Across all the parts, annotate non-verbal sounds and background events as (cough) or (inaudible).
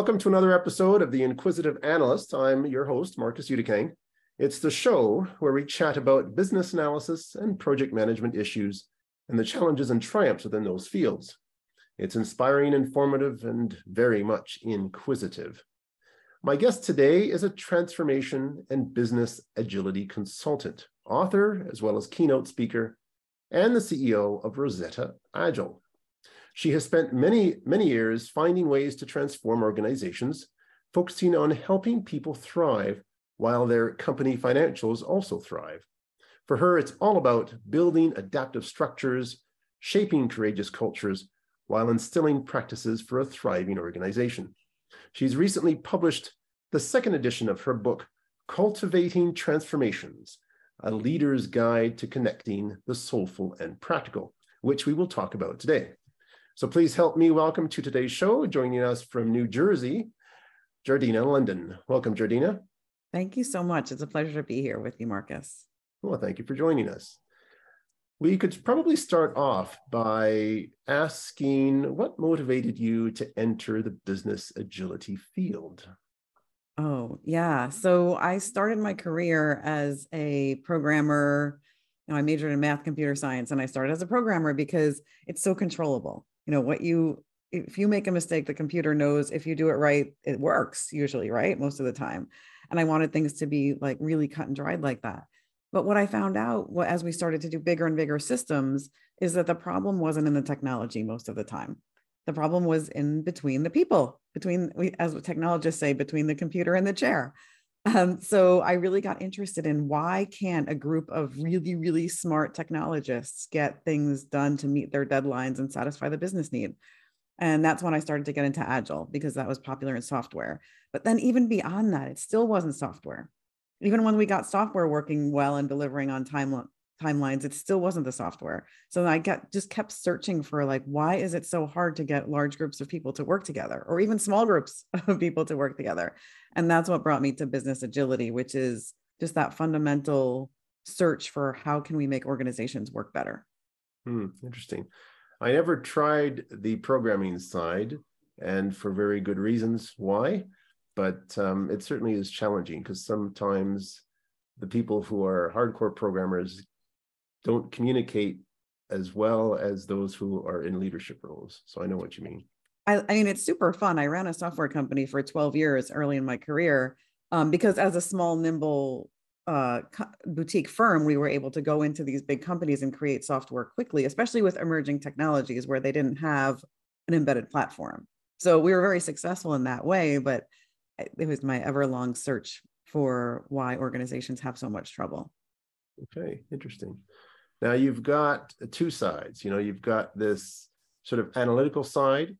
Welcome to another episode of The Inquisitive Analyst. I'm your host, Marcus Udikang. It's the show where we chat about business analysis and project management issues and the challenges and triumphs within those fields. It's inspiring, informative, and very much inquisitive. My guest today is a transformation and business agility consultant, author, as well as keynote speaker, and the CEO of Rosetta Agile. She has spent many, many years finding ways to transform organizations, focusing on helping people thrive while their company financials also thrive. For her, it's all about building adaptive structures, shaping courageous cultures, while instilling practices for a thriving organization. She's recently published the second edition of her book, Cultivating Transformations A Leader's Guide to Connecting the Soulful and Practical, which we will talk about today. So please help me welcome to today's show, joining us from New Jersey, Jardena London. Welcome, Jardena. Thank you so much. It's a pleasure to be here with you, Marcus. Well, thank you for joining us. We could probably start off by asking what motivated you to enter the business agility field? Oh, yeah. So I started my career as a programmer. You know, I majored in math, computer science, and I started as a programmer because it's so controllable. You know, what you, if you make a mistake, the computer knows if you do it right, it works usually, right? Most of the time. And I wanted things to be like really cut and dried like that. But what I found out what, as we started to do bigger and bigger systems is that the problem wasn't in the technology most of the time. The problem was in between the people, between, we as technologists say, between the computer and the chair. Um, so I really got interested in why can't a group of really, really smart technologists get things done to meet their deadlines and satisfy the business need? And that's when I started to get into Agile because that was popular in software. But then, even beyond that, it still wasn't software. Even when we got software working well and delivering on time, timelines, it still wasn't the software. So I got just kept searching for like, why is it so hard to get large groups of people to work together or even small groups (laughs) of people to work together? And that's what brought me to business agility, which is just that fundamental search for how can we make organizations work better. Hmm, interesting. I never tried the programming side, and for very good reasons. Why? But um, it certainly is challenging because sometimes the people who are hardcore programmers don't communicate as well as those who are in leadership roles. So I know what you mean. I, I mean, it's super fun. I ran a software company for 12 years early in my career um, because as a small, nimble uh, boutique firm, we were able to go into these big companies and create software quickly, especially with emerging technologies where they didn't have an embedded platform. So we were very successful in that way, but it was my ever long search for why organizations have so much trouble. Okay, interesting. Now you've got two sides. You know, you've got this sort of analytical side,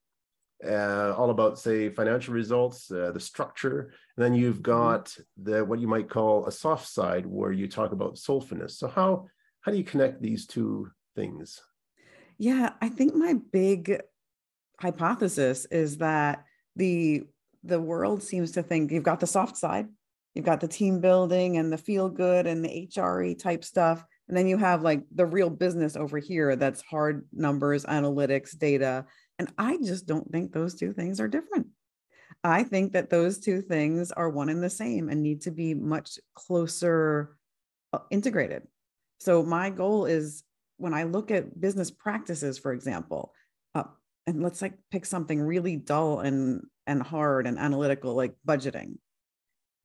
uh, all about say financial results, uh, the structure, and then you've mm-hmm. got the what you might call a soft side where you talk about soulfulness. So how how do you connect these two things? Yeah, I think my big hypothesis is that the the world seems to think you've got the soft side, you've got the team building and the feel good and the HRE type stuff. And then you have like the real business over here that's hard numbers, analytics, data. And I just don't think those two things are different. I think that those two things are one and the same and need to be much closer uh, integrated. So, my goal is when I look at business practices, for example, uh, and let's like pick something really dull and and hard and analytical like budgeting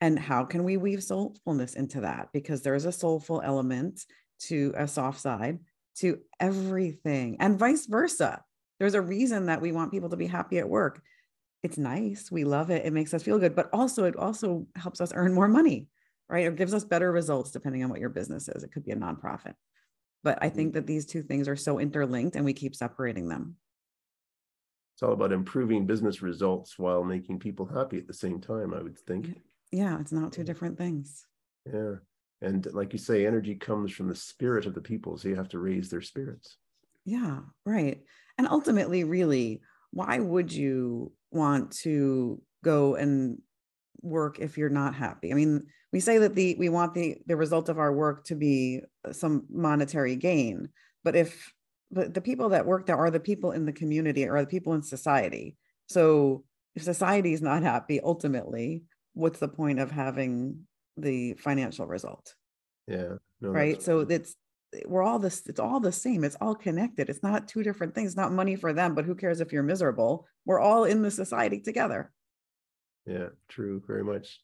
and how can we weave soulfulness into that because there's a soulful element to a soft side to everything and vice versa. There's a reason that we want people to be happy at work. It's nice. We love it. It makes us feel good but also it also helps us earn more money right? It gives us better results depending on what your business is. It could be a nonprofit. But i think mm-hmm. that these two things are so interlinked and we keep separating them. It's all about improving business results while making people happy at the same time i would think. Yeah. It's not two different things. Yeah and like you say energy comes from the spirit of the people so you have to raise their spirits. Yeah right. And ultimately really why would you want to go and work if you're not happy? I mean we say that the we want the the result of our work to be some monetary gain but if but the people that work there are the people in the community or the people in society. So if society is not happy, ultimately, what's the point of having the financial result? Yeah. No, right. So it's we're all this, it's all the same. It's all connected. It's not two different things, not money for them, but who cares if you're miserable? We're all in the society together. Yeah, true, very much.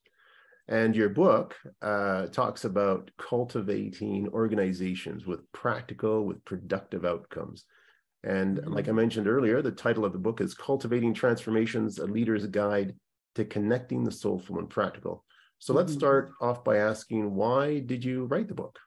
And your book uh, talks about cultivating organizations with practical, with productive outcomes. And mm-hmm. like I mentioned earlier, the title of the book is Cultivating Transformations, a Leader's Guide to Connecting the Soulful and Practical. So let's mm-hmm. start off by asking why did you write the book?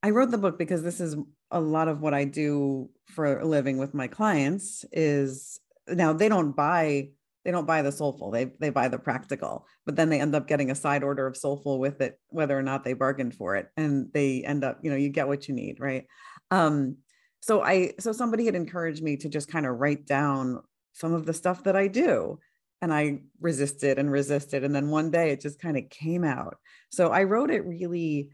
I wrote the book because this is a lot of what I do for a living with my clients is now they don't buy they don't buy the soulful they they buy the practical but then they end up getting a side order of soulful with it whether or not they bargained for it and they end up you know you get what you need right um so i so somebody had encouraged me to just kind of write down some of the stuff that i do and i resisted and resisted and then one day it just kind of came out so i wrote it really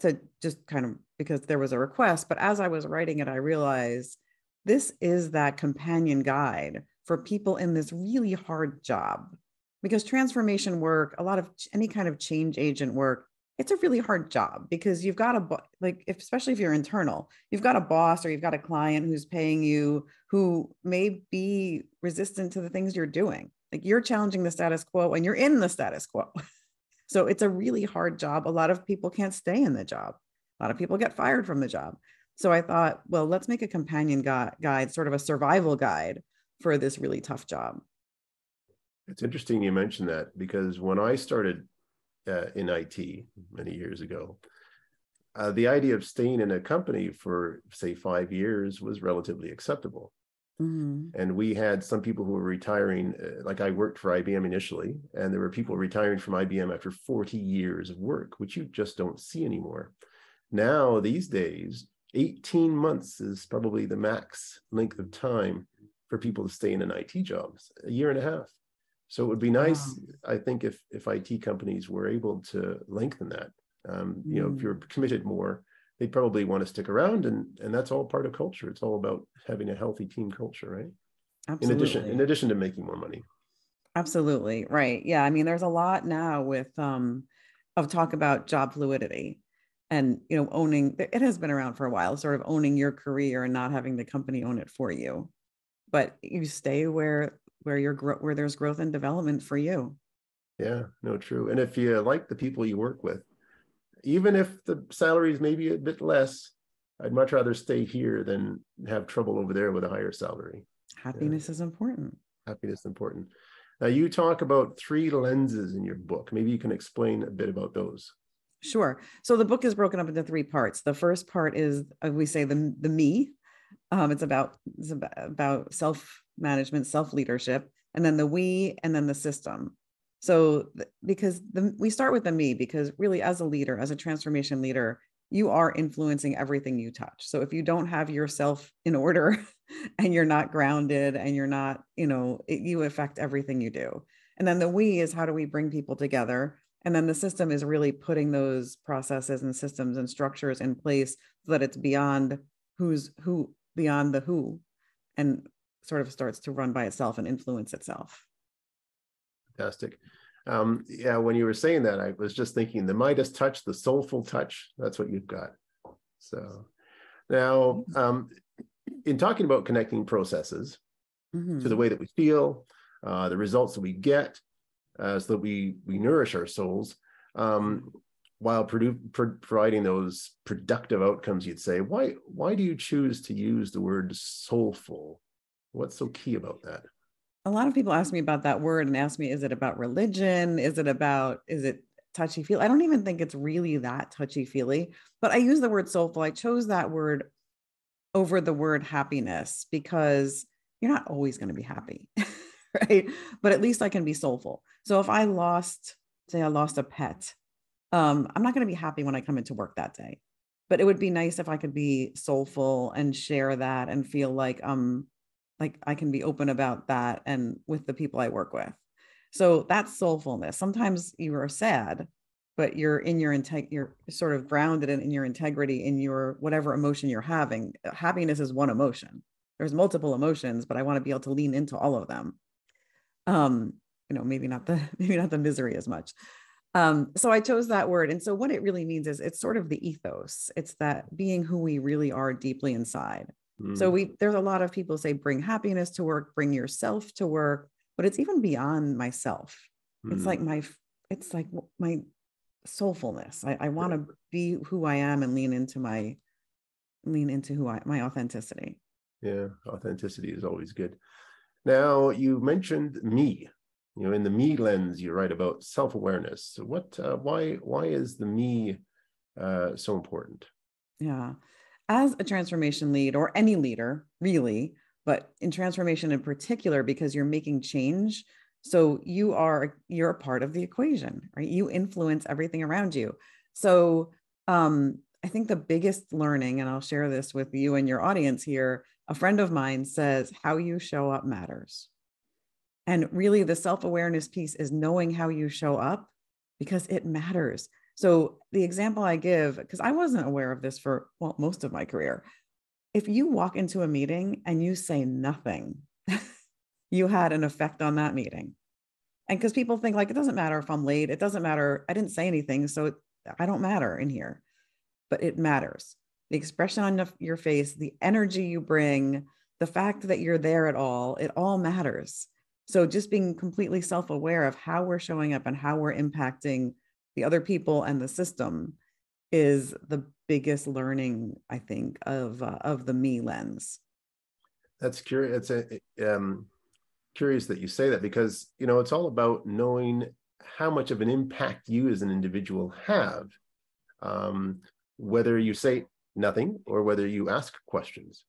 to just kind of because there was a request. But as I was writing it, I realized this is that companion guide for people in this really hard job because transformation work, a lot of any kind of change agent work, it's a really hard job because you've got a like if, especially if you're internal you've got a boss or you've got a client who's paying you who may be resistant to the things you're doing like you're challenging the status quo and you're in the status quo (laughs) So it's a really hard job. A lot of people can't stay in the job. A lot of people get fired from the job. So I thought, well, let's make a companion gu- guide, sort of a survival guide for this really tough job. It's interesting you mentioned that because when I started uh, in IT many years ago, uh, the idea of staying in a company for, say, five years was relatively acceptable. Mm-hmm. And we had some people who were retiring, uh, like I worked for IBM initially, and there were people retiring from IBM after 40 years of work, which you just don't see anymore. Now, these days, 18 months is probably the max length of time for people to stay in an IT job, a year and a half. So it would be nice, wow. I think, if if IT companies were able to lengthen that. Um, you know, if you're mm. committed more, they probably want to stick around and and that's all part of culture. It's all about having a healthy team culture right? Absolutely. in addition in addition to making more money. Absolutely right. Yeah i mean there's a lot now with um of talk about job fluidity and you know owning it has been around for a while sort of owning your career and not having the company own it for you. But you stay where where you're where there's growth and development for you. Yeah no true. And if you like the people you work with even if the salary is maybe a bit less, I'd much rather stay here than have trouble over there with a higher salary. Happiness yeah. is important. Happiness is important. Now, you talk about three lenses in your book. Maybe you can explain a bit about those. Sure. So the book is broken up into three parts. The first part is uh, we say the the me. Um, it's about it's about, about self management, self leadership, and then the we, and then the system. So, because the, we start with the me, because really, as a leader, as a transformation leader, you are influencing everything you touch. So, if you don't have yourself in order (laughs) and you're not grounded and you're not, you know, it, you affect everything you do. And then the we is how do we bring people together? And then the system is really putting those processes and systems and structures in place so that it's beyond who's who, beyond the who, and sort of starts to run by itself and influence itself fantastic. Um, yeah, when you were saying that, I was just thinking the Midas touch, the soulful touch. That's what you've got. So now, um, in talking about connecting processes mm-hmm. to the way that we feel, uh, the results that we get, uh, so that we we nourish our souls, um, while produ- pro- providing those productive outcomes, you'd say, why why do you choose to use the word soulful? What's so key about that? A lot of people ask me about that word and ask me, is it about religion? Is it about, is it touchy feely? I don't even think it's really that touchy feely, but I use the word soulful. I chose that word over the word happiness because you're not always going to be happy, (laughs) right? But at least I can be soulful. So if I lost, say, I lost a pet, um, I'm not going to be happy when I come into work that day. But it would be nice if I could be soulful and share that and feel like um like I can be open about that and with the people I work with. So that's soulfulness. Sometimes you are sad, but you're in your integ- you're sort of grounded in, in your integrity in your whatever emotion you're having. Happiness is one emotion. There's multiple emotions, but I want to be able to lean into all of them. Um, you know, maybe not the (laughs) maybe not the misery as much. Um, so I chose that word. And so what it really means is it's sort of the ethos. It's that being who we really are deeply inside. Mm. So we there's a lot of people say bring happiness to work, bring yourself to work, but it's even beyond myself. Mm. It's like my it's like my soulfulness. I, I want to be who I am and lean into my lean into who I my authenticity. Yeah, authenticity is always good. Now you mentioned me you know in the me lens you write about self-awareness so what uh, why why is the me uh, so important yeah as a transformation lead or any leader really but in transformation in particular because you're making change. So you are you're a part of the equation right? You influence everything around you. So um i think the biggest learning and i'll share this with you and your audience here a friend of mine says how you show up matters. And really, the self awareness piece is knowing how you show up because it matters. So, the example I give, because I wasn't aware of this for, well, most of my career. If you walk into a meeting and you say nothing, (laughs) you had an effect on that meeting. And because people think, like, it doesn't matter if I'm late, it doesn't matter. I didn't say anything. So, I don't matter in here, but it matters. The expression on your face, the energy you bring, the fact that you're there at all, it all matters. So just being completely self-aware of how we're showing up and how we're impacting the other people and the system is the biggest learning, I think, of uh, of the me lens. That's curious. It's a, um, curious that you say that because you know it's all about knowing how much of an impact you as an individual have, um, whether you say nothing or whether you ask questions.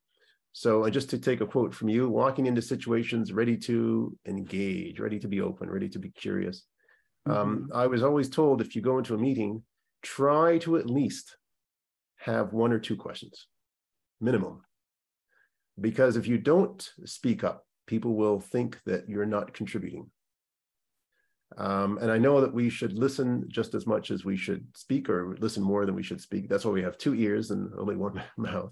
So, just to take a quote from you, walking into situations ready to engage, ready to be open, ready to be curious. Um, mm-hmm. I was always told if you go into a meeting, try to at least have one or two questions, minimum. Because if you don't speak up, people will think that you're not contributing. Um, and I know that we should listen just as much as we should speak, or listen more than we should speak. That's why we have two ears and only one (laughs) mouth.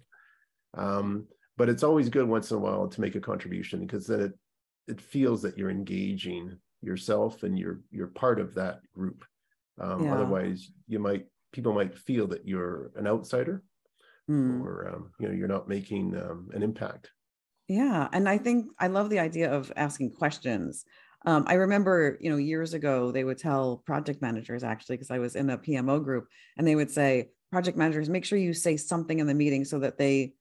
Um, but it's always good once in a while to make a contribution because then it it feels that you're engaging yourself and you're you're part of that group um, yeah. otherwise you might people might feel that you're an outsider mm. or um, you know you're not making um, an impact yeah and i think i love the idea of asking questions um, i remember you know years ago they would tell project managers actually because i was in a pmo group and they would say project managers make sure you say something in the meeting so that they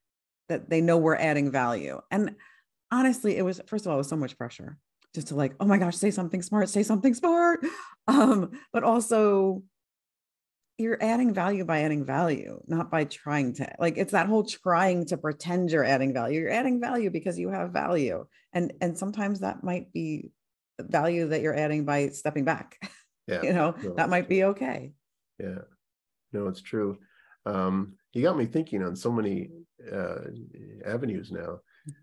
that they know we're adding value. And honestly, it was first of all, it was so much pressure just to like, oh my gosh, say something smart, say something smart. (laughs) Um, but also you're adding value by adding value, not by trying to like it's that whole trying to pretend you're adding value. You're adding value because you have value. And and sometimes that might be value that you're adding by stepping back. (laughs) Yeah. you know, no, that might be okay. Yeah. No, it's true. Um, you got me thinking on so many uh, avenues now.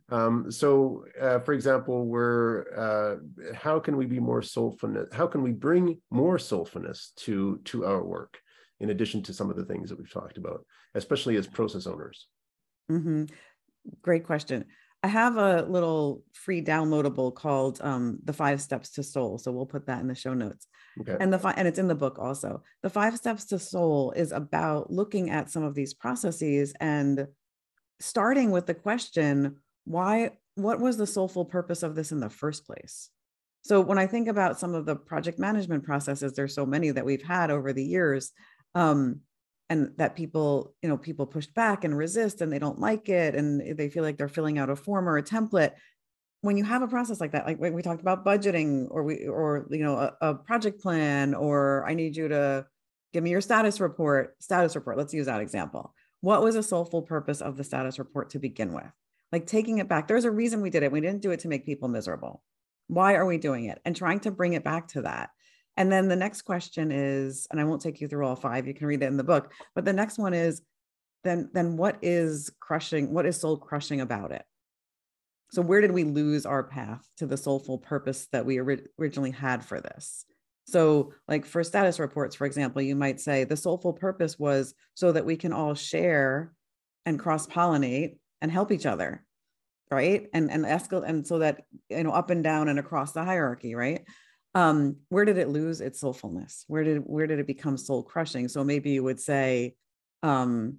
Um, so, uh, for example, we're uh, how can we be more soulfulness? How can we bring more soulfulness to to our work, in addition to some of the things that we've talked about, especially as process owners? Mm-hmm. Great question. I have a little free downloadable called um, "The Five Steps to Soul," so we'll put that in the show notes. Okay. And the fi- and it's in the book also. The Five Steps to Soul is about looking at some of these processes and starting with the question, why? What was the soulful purpose of this in the first place? So when I think about some of the project management processes, there's so many that we've had over the years. Um, and that people you know people push back and resist and they don't like it and they feel like they're filling out a form or a template when you have a process like that like we talked about budgeting or we or you know a, a project plan or i need you to give me your status report status report let's use that example what was a soulful purpose of the status report to begin with like taking it back. There's a reason we did it. We didn't do it to make people miserable. Why are we doing it? And trying to bring it back to that. And then the next question is, and I won't take you through all five, you can read it in the book, but the next one is then then what is crushing, what is soul crushing about it? So where did we lose our path to the soulful purpose that we ori- originally had for this? So, like for status reports, for example, you might say the soulful purpose was so that we can all share and cross pollinate and help each other right? And and escalate and so that you know up and down and across the hierarchy right? Um where did it lose its soulfulness? Where did where did it become soul crushing? So maybe you would say um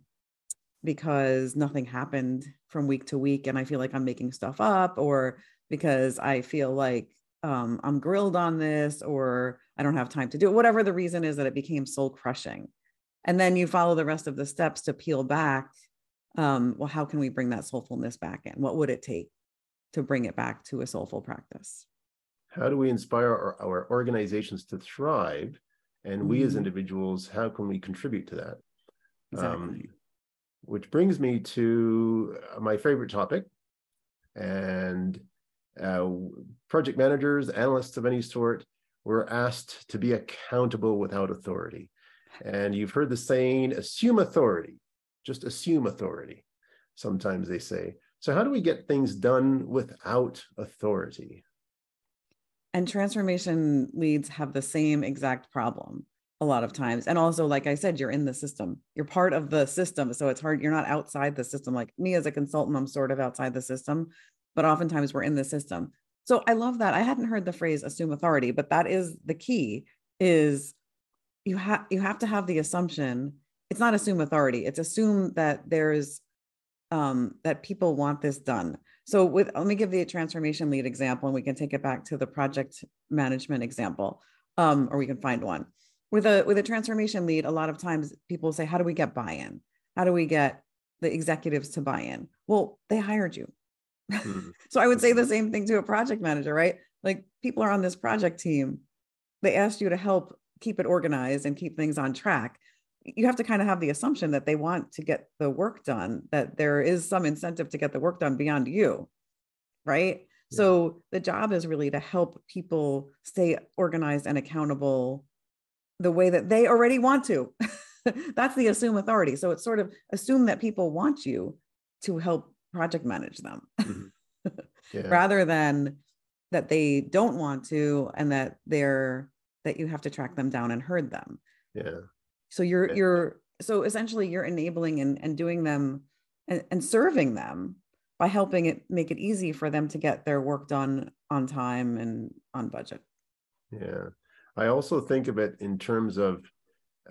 because nothing happened from week to week and i feel like i'm making stuff up or because i feel like um, i'm grilled on this or i don't have time to do it whatever the reason is that it became soul crushing. And then you follow the rest of the steps to peel back um, well, how can we bring that soulfulness back in? What would it take to bring it back to a soulful practice? How do we inspire our, our organizations to thrive? And mm-hmm. we as mm-hmm. individuals, how can we contribute to that? Exactly. Um, which brings me to uh, my favorite topic. And uh, project managers, analysts of any sort, were asked to be accountable without authority. And you've heard the saying, assume authority just assume authority, sometimes they say. So, how do we get things done without authority? And transformation leads have the same exact problem a lot of times. And also, like I said, you're in the system, you're part of the system. So, it's hard, you're not outside the system. Like me as a consultant, I'm sort of outside the system, but oftentimes we're in the system. So, I love that. I hadn't heard the phrase assume authority, but that is the key is you have you have to have the assumption it's not assume authority it's assume that there's um, that people want this done. So with let me give the transformation lead example and we can take it back to the project management example um, or we can find one. With a with a transformation lead a lot of times people say how do we get buy-in? How do we get the executives to buy in well they hired you. Mm-hmm. (laughs) so i would say the same thing to a project manager right? Like people are on this project team. They asked you to help keep it organized and keep things on track you have to kind of have the assumption that they want to get the work done, that there is some incentive to get the work done beyond you. Right. Yeah. So the job is really to help people stay organized and accountable the way that they already want to. (laughs) That's the assume authority. So it's sort of assume that people want you to help project manage them mm-hmm. (laughs) yeah. rather than that they don't want to and that they're that you have to track them down and herd them. Yeah. So you're you're so essentially you're enabling and, and doing them and, and serving them by helping it make it easy for them to get their work done on time and on budget. Yeah. I also think of it in terms of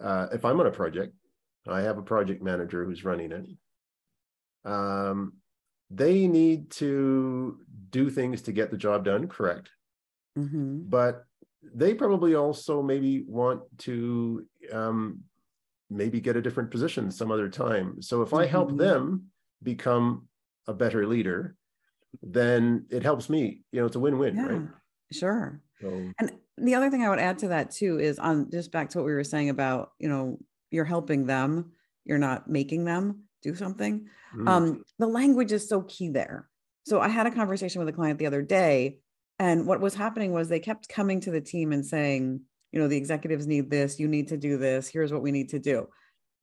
uh, if I'm on a project, I have a project manager who's running it. Um, they need to do things to get the job done, correct? Mm-hmm. But they probably also maybe want to um, maybe get a different position some other time. So if. I help mm-hmm. them become a better leader, then it helps me. You know, it's a win-win, yeah, right? Sure. So, and the other thing I would add to that too is on just back to what we were saying about, you know, you're helping them, you're not making them do something. Mm. Um, the language is so key there. So I had a conversation with a client the other day and what was happening was they kept coming to the team and saying, you know, the executives need this, you need to do this, here's what we need to do.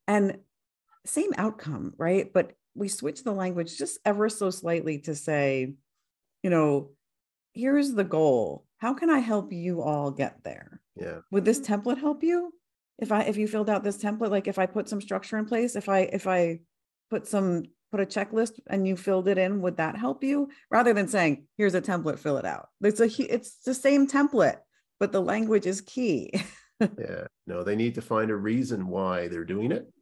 And same outcome, right? But we switch the language just ever so slightly to say, you know, here's the goal. How can I help you all get there? Yeah. Would this mm-hmm. template help you? If I if you filled out this template, like if I put some structure in place, if I if I put some put a checklist and you filled it in, would that help you? Rather than saying, here's a template, fill it out. It's a it's the same template, but the language is key. (laughs) yeah, no, they need to find a reason why they're doing it.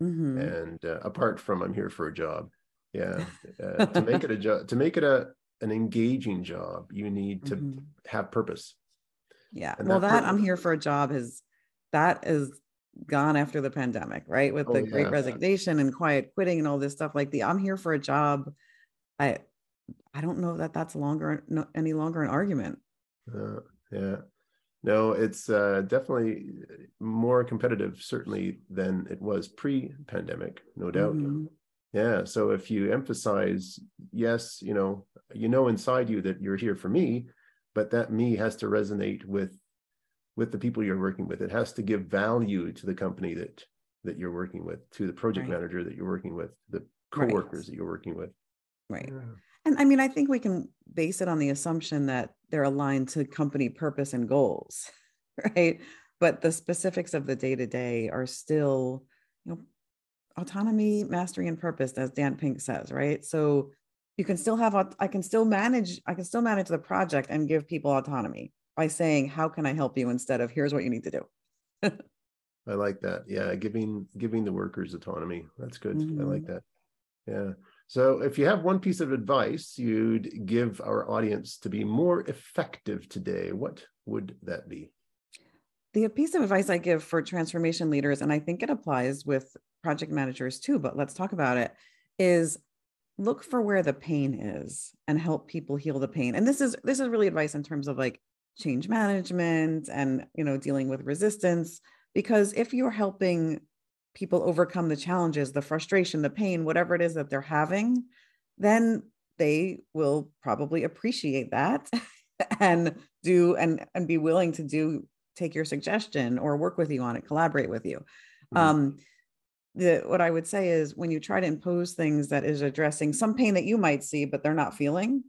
Mm-hmm. And uh, apart from I'm here for a job, yeah, uh, to make it a job, (laughs) to make it a an engaging job, you need to mm-hmm. have purpose. Yeah, and well, that, that I'm here for a job is that is gone after the pandemic, right? With the oh, great resignation and quiet quitting and all this stuff. Like the I'm here for a job. I I don't know that that's longer no, any longer an argument. Uh, yeah. No, it's uh, definitely more competitive, certainly than it was pre-pandemic, no doubt. Mm-hmm. Yeah. So if you emphasize, yes, you know, you know inside you that you're here for me, but that me has to resonate with with the people you're working with. It has to give value to the company that that you're working with, to the project right. manager that you're working with, the coworkers right. that you're working with. Right. Yeah. And I mean, I think we can base it on the assumption that they're aligned to company purpose and goals, (laughs) right? But the specifics of the day to day are still, you know, autonomy, mastery, and purpose, as Dan Pink says, right? So you can still have i can still manage i can still manage the project and give people autonomy by saying how can i help you instead of here's what you need to do (laughs) i like that yeah giving giving the workers autonomy that's good mm-hmm. i like mm-hmm. that yeah so if you have one piece of advice you'd give our audience to be more effective today what would that be? The piece of advice i give for transformation leaders and i think it applies with project managers too but let's talk about it is look for where the pain is and help people heal the pain. And this is this is really advice in terms of like change management and you know dealing with resistance because if you're helping people overcome the challenges the frustration the pain whatever it is that they're having then they will probably appreciate that (laughs) and do and and be willing to do take your suggestion or work with you on it collaborate with you mm-hmm. um the what I would say is when you try to impose things that is addressing some pain that you might see but they're not feeling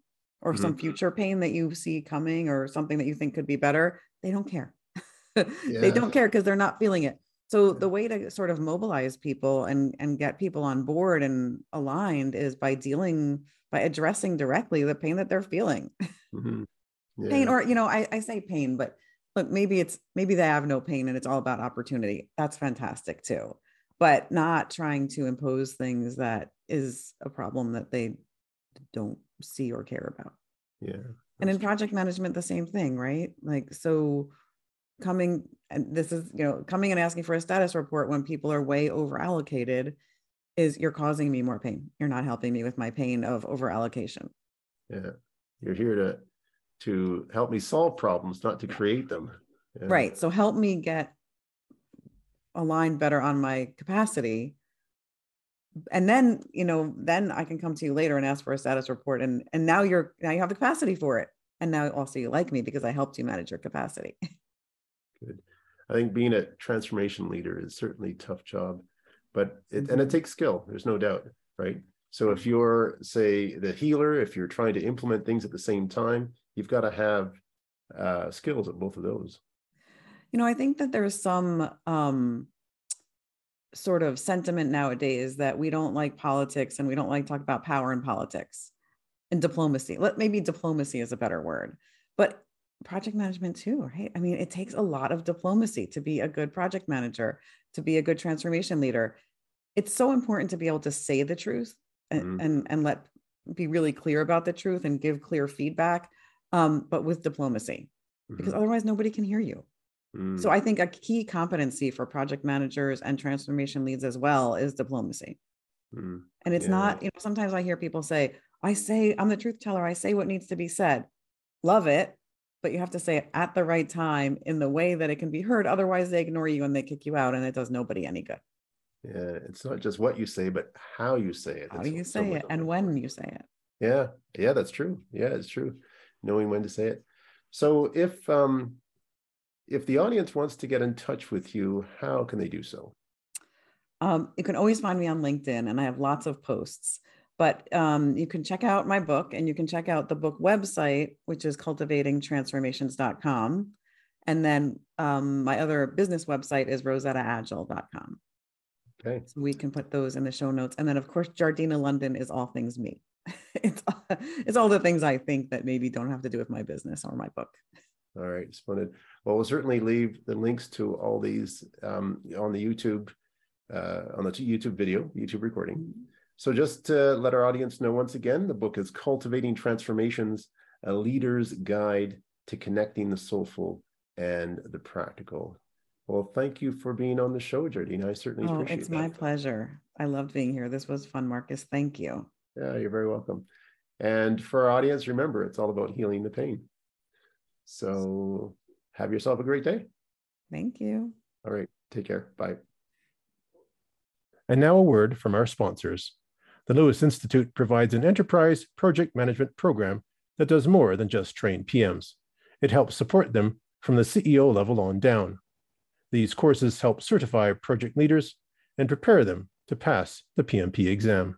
or mm-hmm. some future pain that you see coming or something that you think could be better, they don't care. (laughs) yeah. They don't care because they're not feeling it. So the way to sort of mobilize people and and get people on board and aligned is by dealing by addressing directly the pain that they're feeling. Mm-hmm. (laughs) Yeah. Pain or you know, I, I say pain, but look, maybe it's maybe they have no pain and it's all about opportunity. That's fantastic too but not trying to impose things that is a problem that they don't see or care about. Yeah. And in project management, the same thing, right? Like, so coming, and this is, you know, coming and asking for a status report when people are way over allocated is you're causing me more pain. You're not helping me with my pain of over allocation. Yeah. You're here to to help me solve problems, not to create them. Yeah. Right. So help me get aligned better on my capacity and then you know then i can come to you later and ask for a status report and and now you're now you have the capacity for it and now also you like me because i helped you manage your capacity (laughs) good i think being a transformation leader is certainly a tough job but it and it mm-hmm. takes skill there's no doubt right so if you're say the healer if you're trying to implement things at the same time you've got to have uh, skills at both of those you know, I think that there's some um, sort of sentiment nowadays that we don't like politics and we don't like talk about power in politics and diplomacy. Let maybe diplomacy is a better word, but project management too, right? I mean, it takes a lot of diplomacy to be a good project manager, to be a good transformation leader. It's so important to be able to say the truth and mm-hmm. and, and let be really clear about the truth and give clear feedback, um, but with diplomacy, mm-hmm. because otherwise nobody can hear you. So I mm. think a key competency for project managers and transformation leads as well is diplomacy. Mm. And it's yeah. not, you know, sometimes I hear people say, I say, I'm the truth teller. I say what needs to be said. Love it. But you have to say it at the right time in the way that it can be heard. Otherwise, they ignore you and they kick you out, and it does nobody any good. Yeah. It's not just what you say, but how you say it. How you say it and when you say it. Yeah. Yeah. That's true. Yeah. It's true. Knowing when to say it. So if, um, if the audience wants to get in touch with you, how can they do so? Um, you can always find me on LinkedIn, and I have lots of posts. But um, you can check out my book, and you can check out the book website, which is cultivatingtransformations.com. And then um, my other business website is rosettaagile.com. Okay. So we can put those in the show notes. And then, of course, Jardena London is all things me. (laughs) it's, it's all the things I think that maybe don't have to do with my business or my book. All right, splendid. Well, we'll certainly leave the links to all these um, on the YouTube, uh, on the YouTube video, YouTube recording. So just to let our audience know once again, the book is Cultivating Transformations, a leader's guide to connecting the soulful and the practical. Well, thank you for being on the show, Jardena. I certainly oh, appreciate it. It's my pleasure. I loved being here. This was fun, Marcus. Thank you. Yeah, you're very welcome. And for our audience, remember, it's all about healing the pain. So have yourself a great day. Thank you. All right. Take care. Bye. And now a word from our sponsors. The Lewis Institute provides an enterprise project management program that does more than just train PMs. It helps support them from the CEO level on down. These courses help certify project leaders and prepare them to pass the PMP exam.